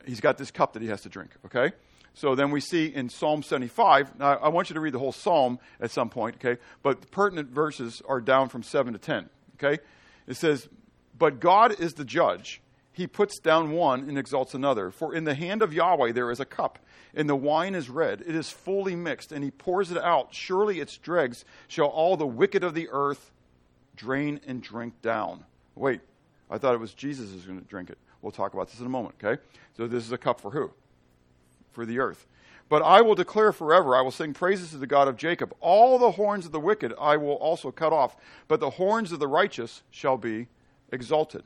he's got this cup that he has to drink, okay? So then we see in Psalm 75, now I want you to read the whole psalm at some point, okay? But the pertinent verses are down from 7 to 10, okay? It says, But God is the judge. He puts down one and exalts another. For in the hand of Yahweh there is a cup, and the wine is red. It is fully mixed, and he pours it out. Surely its dregs shall all the wicked of the earth drain and drink down. Wait, I thought it was Jesus who's going to drink it. We'll talk about this in a moment, okay? So this is a cup for who? for the earth. But I will declare forever, I will sing praises to the God of Jacob. All the horns of the wicked I will also cut off, but the horns of the righteous shall be exalted.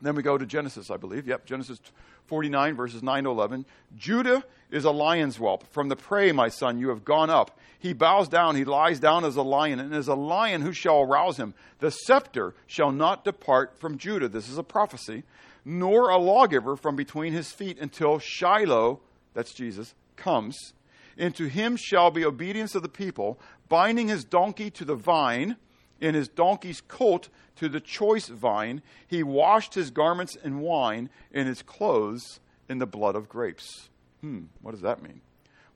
Then we go to Genesis, I believe. Yep, Genesis 49, verses 9 to 11. Judah is a lion's whelp. From the prey, my son, you have gone up. He bows down, he lies down as a lion, and as a lion, who shall arouse him? The scepter shall not depart from Judah. This is a prophecy, nor a lawgiver from between his feet until Shiloh, that's Jesus, comes. Into him shall be obedience of the people, binding his donkey to the vine, in his donkey's colt to the choice vine. He washed his garments in wine, and his clothes in the blood of grapes. Hmm, what does that mean?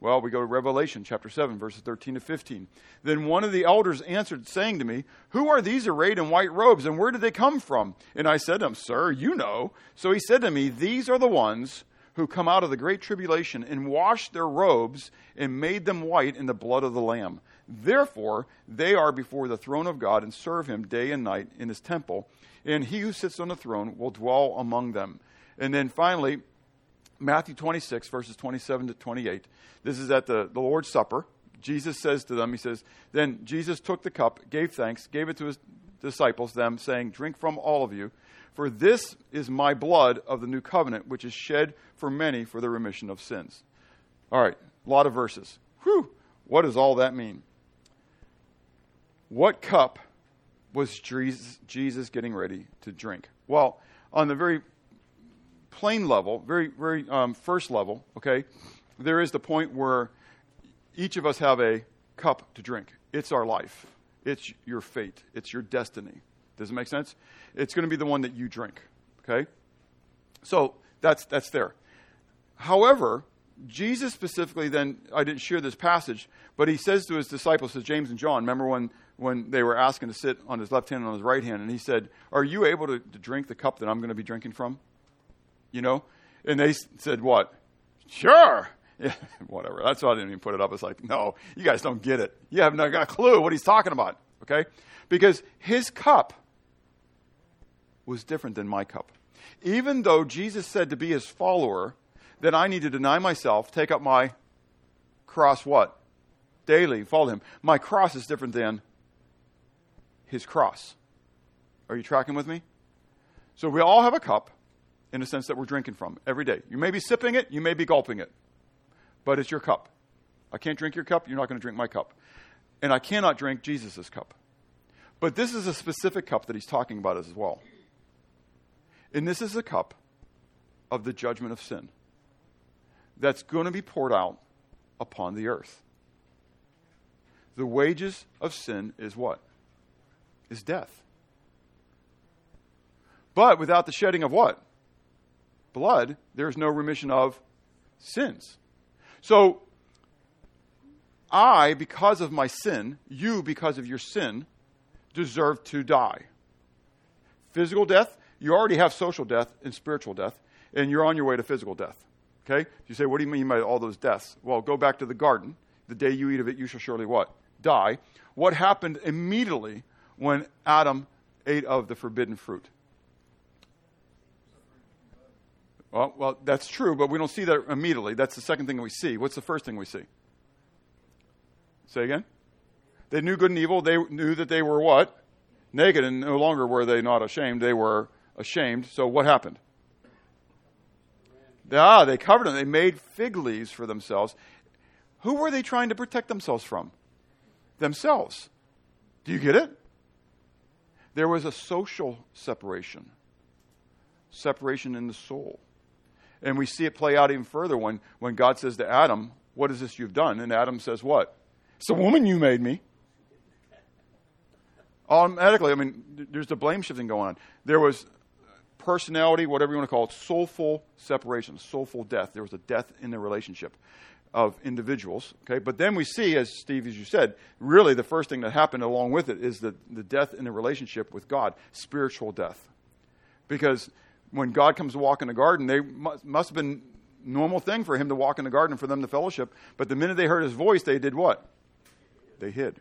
Well, we go to Revelation chapter 7, verses 13 to 15. Then one of the elders answered, saying to me, Who are these arrayed in white robes, and where did they come from? And I said to him, Sir, you know. So he said to me, These are the ones who come out of the great tribulation and washed their robes and made them white in the blood of the Lamb. Therefore, they are before the throne of God and serve him day and night in his temple. And he who sits on the throne will dwell among them. And then finally, Matthew 26, verses 27 to 28. This is at the, the Lord's Supper. Jesus says to them, He says, Then Jesus took the cup, gave thanks, gave it to his disciples, them, saying, Drink from all of you, for this is my blood of the new covenant, which is shed for many for the remission of sins. All right, a lot of verses. Whew, what does all that mean? What cup was Jesus getting ready to drink? Well, on the very plain level, very, very um, first level, okay, there is the point where each of us have a cup to drink. It's our life, it's your fate, it's your destiny. Does it make sense? It's going to be the one that you drink, okay? So that's, that's there. However, Jesus specifically then, I didn't share this passage, but he says to his disciples, says James and John, remember when, when they were asking to sit on his left hand and on his right hand, and he said, Are you able to, to drink the cup that I'm going to be drinking from? You know? And they said, What? Sure. (laughs) Yeah, whatever. That's why I didn't even put it up. It's like, no, you guys don't get it. You have not got a clue what he's talking about. Okay? Because his cup was different than my cup. Even though Jesus said to be his follower, that I need to deny myself, take up my cross what? Daily, follow him. My cross is different than his cross. Are you tracking with me? So we all have a cup in a sense that we're drinking from every day. You may be sipping it, you may be gulping it, but it's your cup. I can't drink your cup, you're not going to drink my cup. And I cannot drink Jesus' cup. But this is a specific cup that he's talking about as well. And this is a cup of the judgment of sin that's going to be poured out upon the earth. The wages of sin is what? Is death. But without the shedding of what? blood, there's no remission of sins. So, I, because of my sin, you, because of your sin, deserve to die. Physical death, you already have social death and spiritual death, and you're on your way to physical death. Okay? You say, what do you mean by all those deaths? Well, go back to the garden. The day you eat of it, you shall surely what? Die. What happened immediately when Adam ate of the forbidden fruit? Well, well, that's true, but we don't see that immediately. That's the second thing we see. What's the first thing we see? Say again? They knew good and evil. They knew that they were what? Naked, and no longer were they not ashamed. They were ashamed. So what happened? Ah, they covered them. They made fig leaves for themselves. Who were they trying to protect themselves from? Themselves. Do you get it? There was a social separation, separation in the soul. And we see it play out even further when, when God says to Adam, What is this you've done? And Adam says, What? It's the woman you made me. Automatically, I mean, there's the blame shifting going on. There was personality, whatever you want to call it, soulful separation, soulful death. There was a death in the relationship of individuals. Okay, but then we see, as Steve, as you said, really the first thing that happened along with it is the, the death in the relationship with God, spiritual death. Because when God comes to walk in the garden, they must, must have been normal thing for him to walk in the garden for them to fellowship. But the minute they heard his voice, they did what? They hid.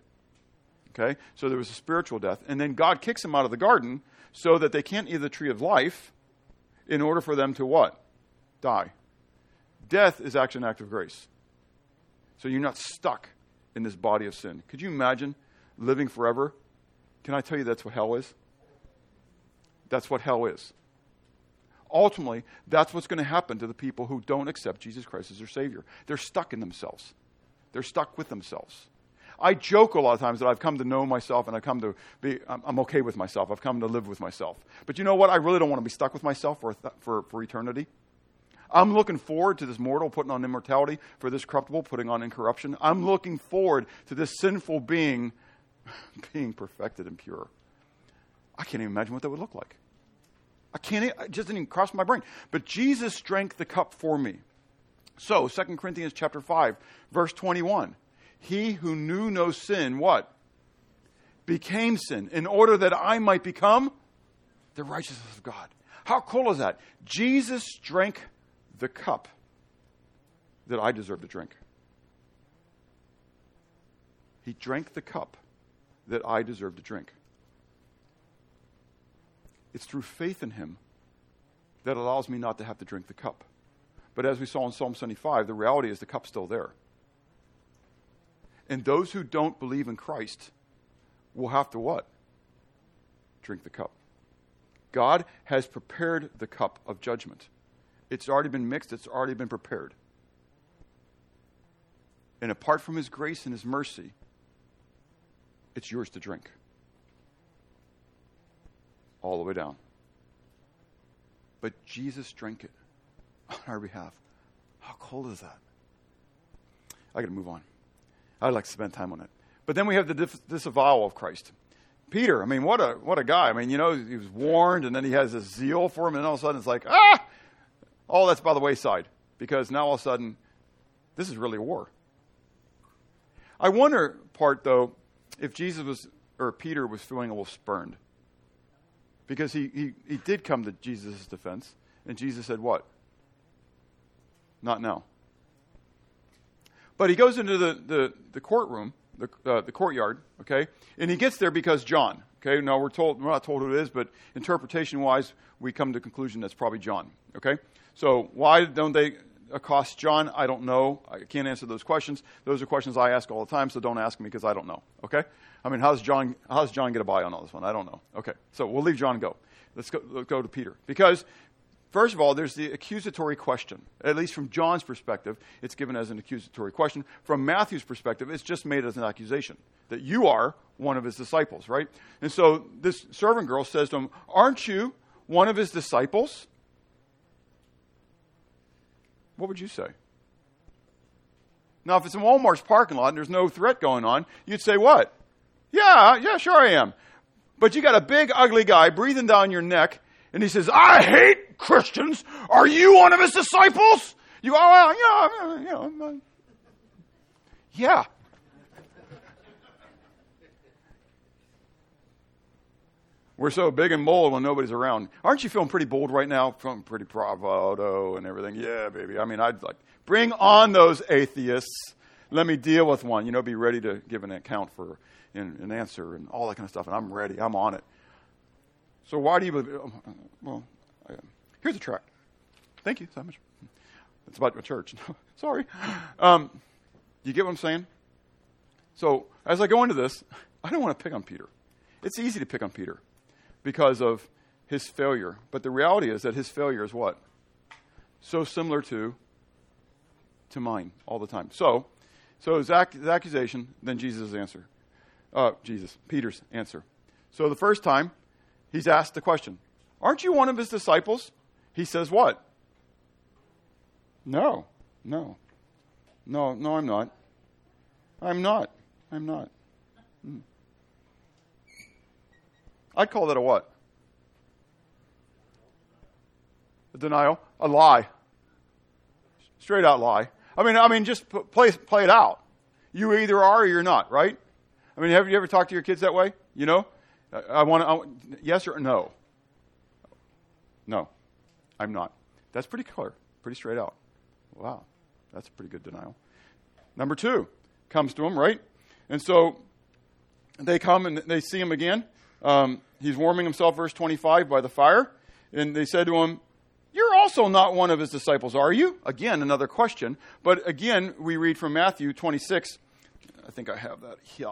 Okay? So there was a spiritual death. And then God kicks them out of the garden so that they can't eat the tree of life in order for them to what? Die. Death is actually an act of grace. So you're not stuck in this body of sin. Could you imagine living forever? Can I tell you that's what hell is? That's what hell is. Ultimately, that's what's going to happen to the people who don't accept Jesus Christ as their Savior. They're stuck in themselves, they're stuck with themselves. I joke a lot of times that I've come to know myself and I've come to be, I'm, I'm okay with myself. I've come to live with myself. But you know what? I really don't want to be stuck with myself for, for, for eternity. I'm looking forward to this mortal putting on immortality, for this corruptible putting on incorruption. I'm looking forward to this sinful being (laughs) being perfected and pure. I can't even imagine what that would look like. I can't, it just didn't even cross my brain. But Jesus drank the cup for me. So, 2 Corinthians chapter 5, verse 21. He who knew no sin, what? Became sin in order that I might become the righteousness of God. How cool is that? Jesus drank the cup that I deserve to drink. He drank the cup that I deserve to drink. It's through faith in him that allows me not to have to drink the cup. But as we saw in Psalm 75, the reality is the cup's still there. And those who don't believe in Christ will have to what? Drink the cup. God has prepared the cup of judgment. It's already been mixed, it's already been prepared. And apart from his grace and his mercy, it's yours to drink all the way down. But Jesus drank it on our behalf. How cold is that? I got to move on. I'd like to spend time on it. But then we have the disavowal of Christ. Peter, I mean, what a what a guy. I mean, you know, he was warned, and then he has this zeal for him, and all of a sudden it's like, ah, all that's by the wayside because now all of a sudden, this is really a war. I wonder, part though, if Jesus was or Peter was feeling a little spurned because he, he, he did come to Jesus' defense. And Jesus said, What? Not now. But he goes into the, the, the courtroom, the, uh, the courtyard, okay? And he gets there because John, okay? Now we're told, we're not told who it is, but interpretation wise, we come to the conclusion that's probably John, okay? So why don't they accost John? I don't know. I can't answer those questions. Those are questions I ask all the time, so don't ask me because I don't know, okay? I mean, how's John, how's John get a buy on all this one? I don't know. Okay, so we'll leave John go. Let's go, let's go to Peter. Because, first of all, there's the accusatory question. At least from John's perspective, it's given as an accusatory question. From Matthew's perspective, it's just made as an accusation that you are one of his disciples, right? And so this servant girl says to him, Aren't you one of his disciples? What would you say? Now, if it's in Walmart's parking lot and there's no threat going on, you'd say what? Yeah, yeah, sure I am. But you got a big, ugly guy breathing down your neck, and he says, I hate Christians. Are you one of his disciples? You go, oh, well, yeah, yeah. Yeah. We're so big and bold when nobody's around. Aren't you feeling pretty bold right now? Feeling pretty bravado and everything. Yeah, baby. I mean, I'd like, bring on those atheists. Let me deal with one. You know, be ready to give an account for an answer and all that kind of stuff, and I'm ready. I'm on it. So why do you believe? Oh, well, I, here's a tract. Thank you so much. It's about my church. (laughs) Sorry. Um, you get what I'm saying? So as I go into this, I don't want to pick on Peter. It's easy to pick on Peter because of his failure. But the reality is that his failure is what? So similar to to mine all the time. So, so his, ac- his accusation, then Jesus' answer uh, Jesus, Peter's answer. So the first time, he's asked the question, Aren't you one of his disciples? He says, What? No, no, no, no, I'm not. I'm not. I'm not. Hmm. I'd call that a what? A denial, a lie, straight out lie. I mean, I mean, just play play it out. You either are or you're not, right? I mean, have you ever talked to your kids that way? You know, I, want to. Yes or no? No, I'm not. That's pretty clear, pretty straight out. Wow, that's a pretty good denial. Number two comes to him, right? And so they come and they see him again. Um, he's warming himself, verse 25, by the fire. And they said to him, You're also not one of his disciples, are you? Again, another question. But again, we read from Matthew 26. I think I have that. Yeah,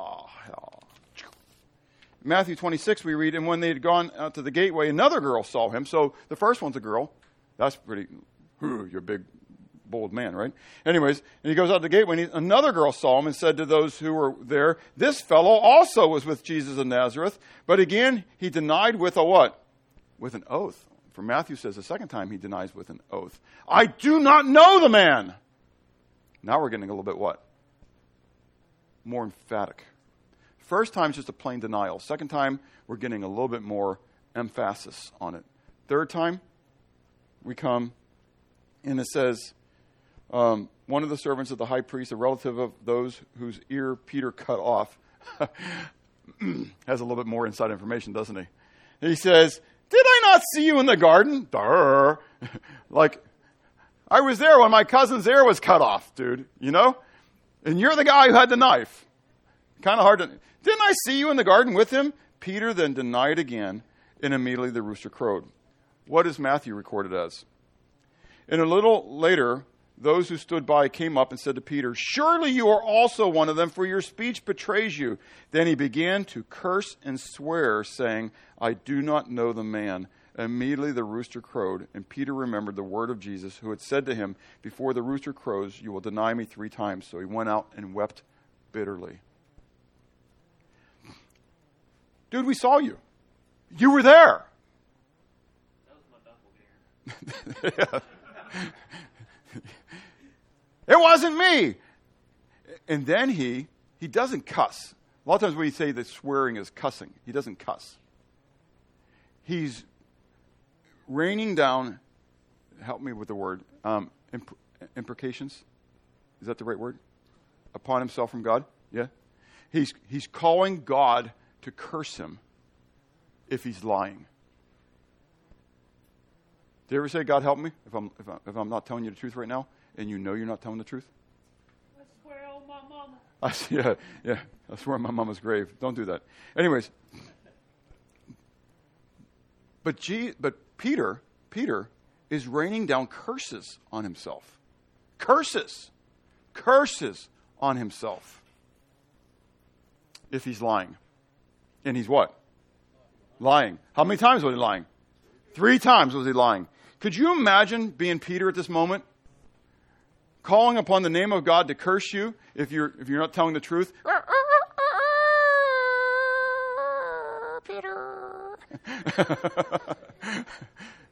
Matthew 26, we read, and when they had gone out to the gateway, another girl saw him. So the first one's a girl. That's pretty, you're a big, bold man, right? Anyways, and he goes out the gateway, and he, another girl saw him and said to those who were there, This fellow also was with Jesus of Nazareth. But again, he denied with a what? With an oath. For Matthew says the second time he denies with an oath. I do not know the man. Now we're getting a little bit what? More emphatic. First time is just a plain denial. Second time, we're getting a little bit more emphasis on it. Third time, we come and it says, um, one of the servants of the high priest, a relative of those whose ear Peter cut off, (clears throat) has a little bit more inside information, doesn't he? He says, Did I not see you in the garden? (laughs) Like, I was there when my cousin's ear was cut off, dude, you know? And you're the guy who had the knife. Kind of hard to. Didn't I see you in the garden with him? Peter then denied again, and immediately the rooster crowed. What is Matthew recorded as? And a little later, those who stood by came up and said to Peter, Surely you are also one of them, for your speech betrays you. Then he began to curse and swear, saying, I do not know the man. Immediately the rooster crowed, and Peter remembered the word of Jesus, who had said to him, Before the rooster crows, you will deny me three times. So he went out and wept bitterly. Dude, we saw you. You were there. That was my buffled beer. (laughs) it wasn't me. And then he he doesn't cuss. A lot of times when we say that swearing is cussing. He doesn't cuss. He's raining down. Help me with the word. Um, imp- imprecations. Is that the right word? Upon himself from God. Yeah. He's he's calling God to curse him if he's lying. Do you ever say, God, help me if I'm, if, I'm, if I'm not telling you the truth right now and you know you're not telling the truth? I swear on my mama. (laughs) I, yeah, yeah. I swear on my mama's grave. Don't do that. Anyways, but, G, but Peter, Peter is raining down curses on himself. Curses. Curses on himself. If he's lying. And he's what? Lying. How many times was he lying? Three times was he lying. Could you imagine being Peter at this moment? Calling upon the name of God to curse you if you're, if you're not telling the truth? (laughs) Peter. (laughs)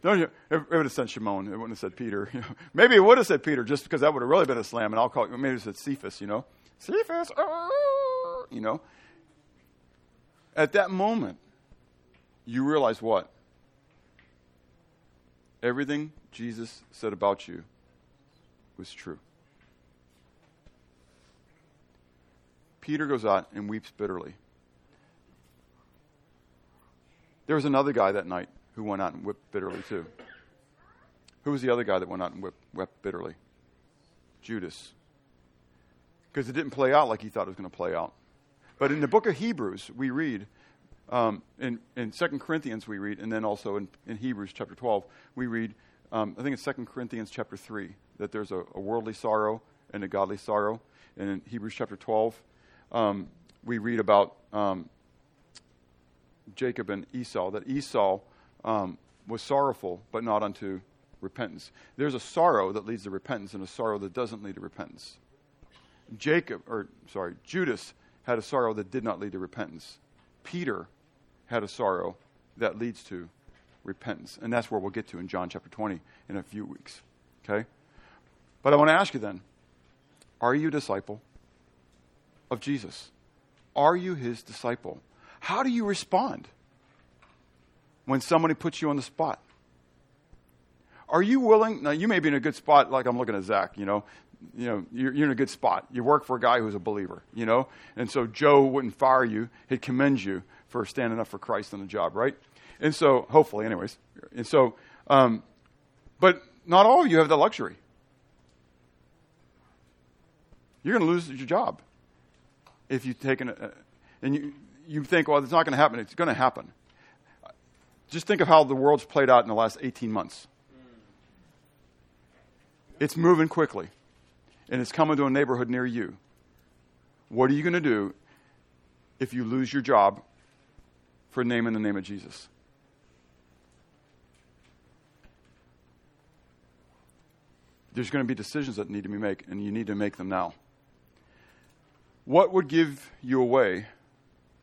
Don't you? It would have said Shimon. It wouldn't have said Peter. (laughs) maybe it would have said Peter just because that would have really been a slam, and I'll call it, maybe it said Cephas, you know? Cephas, oh! you know? At that moment, you realize what? Everything Jesus said about you was true. Peter goes out and weeps bitterly. There was another guy that night who went out and wept bitterly too. Who was the other guy that went out and wept, wept bitterly? Judas. Because it didn't play out like he thought it was going to play out. But in the book of Hebrews, we read, um, in, in 2 Corinthians, we read, and then also in, in Hebrews chapter 12, we read, um, I think it's 2 Corinthians chapter 3, that there's a, a, worldly sorrow and a godly sorrow. And in Hebrews chapter 12, um, we read about um, Jacob and Esau, that Esau um, was sorrowful, but not unto repentance. There's a sorrow that leads to repentance and a sorrow that doesn't lead to repentance. Jacob, or sorry, Judas had a sorrow that did not lead to repentance. Peter had a sorrow that leads to repentance. And that's where we'll get to in John chapter 20 in a few weeks. Okay? But I want to ask you then are you a disciple of Jesus? Are you his disciple? How do you respond when somebody puts you on the spot? Are you willing? Now, you may be in a good spot, like I'm looking at Zach, you know. You know, you're, you're in a good spot. You work for a guy who's a believer, you know. And so Joe wouldn't fire you, he'd commend you for standing up for Christ on the job, right? And so, hopefully, anyways. And so, um, but not all of you have the luxury. You're going to lose your job if you take an, uh, and you, you think, well, it's not going to happen. It's going to happen. Just think of how the world's played out in the last 18 months. It's moving quickly, and it's coming to a neighborhood near you. What are you going to do if you lose your job for naming the name of Jesus? There's going to be decisions that need to be made, and you need to make them now. What would give you away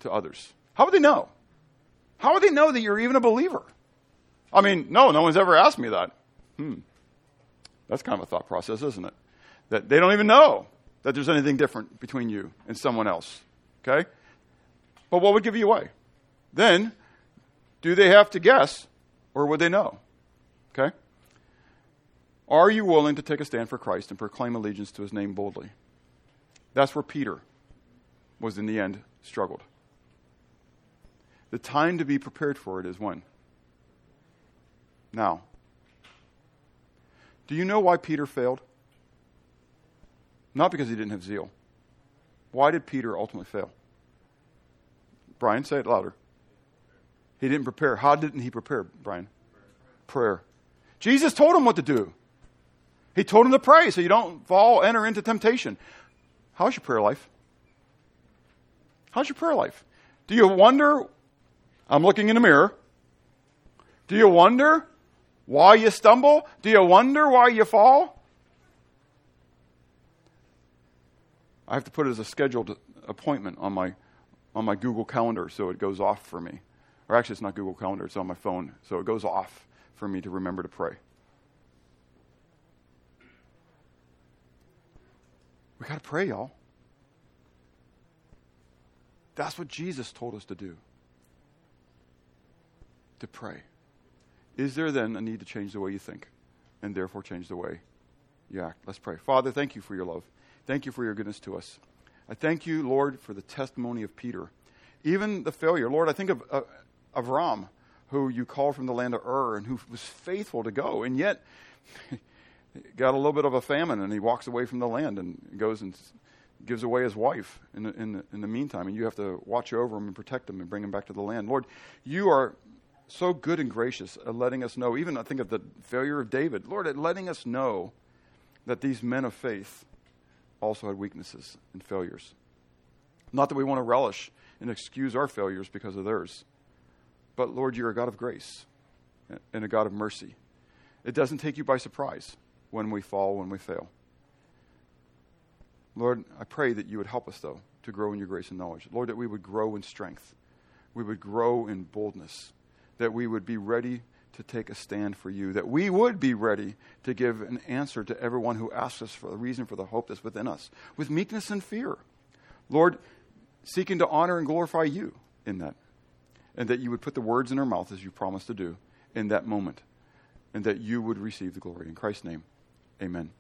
to others? How would they know? How would they know that you're even a believer? I mean, no, no one's ever asked me that. Hmm. That's kind of a thought process, isn't it? That they don't even know that there's anything different between you and someone else. Okay? But what would give you away? Then, do they have to guess or would they know? Okay? Are you willing to take a stand for Christ and proclaim allegiance to his name boldly? That's where Peter was in the end struggled. The time to be prepared for it is when? Now. Do you know why Peter failed? Not because he didn't have zeal. Why did Peter ultimately fail? Brian, say it louder. He didn't prepare. How didn't he prepare, Brian? Prayer. Jesus told him what to do. He told him to pray so you don't fall, enter into temptation. How's your prayer life? How's your prayer life? Do you wonder? I'm looking in the mirror. Do you wonder why you stumble? Do you wonder why you fall? I have to put it as a scheduled appointment on my on my Google Calendar so it goes off for me. Or actually, it's not Google Calendar; it's on my phone, so it goes off for me to remember to pray. We got to pray, y'all. That's what Jesus told us to do. To pray. Is there then a need to change the way you think and therefore change the way you act? Let's pray. Father, thank you for your love. Thank you for your goodness to us. I thank you, Lord, for the testimony of Peter. Even the failure. Lord, I think of uh, Avram, who you called from the land of Ur and who was faithful to go, and yet (laughs) got a little bit of a famine and he walks away from the land and goes and gives away his wife in the, in the, in the meantime. And you have to watch over him and protect him and bring him back to the land. Lord, you are so good and gracious at letting us know, even I think of the failure of David, Lord, at letting us know that these men of faith also had weaknesses and failures. Not that we want to relish and excuse our failures because of theirs, but Lord, you're a God of grace and a God of mercy. It doesn't take you by surprise when we fall, when we fail. Lord, I pray that you would help us, though, to grow in your grace and knowledge. Lord, that we would grow in strength, we would grow in boldness, that we would be ready to take a stand for you, that we would be ready to give an answer to everyone who asks us for the reason for the hope that's within us, with meekness and fear. Lord, seeking to honor and glorify you in that, and that you would put the words in our mouth as you promised to do in that moment, and that you would receive the glory. In Christ's name, amen.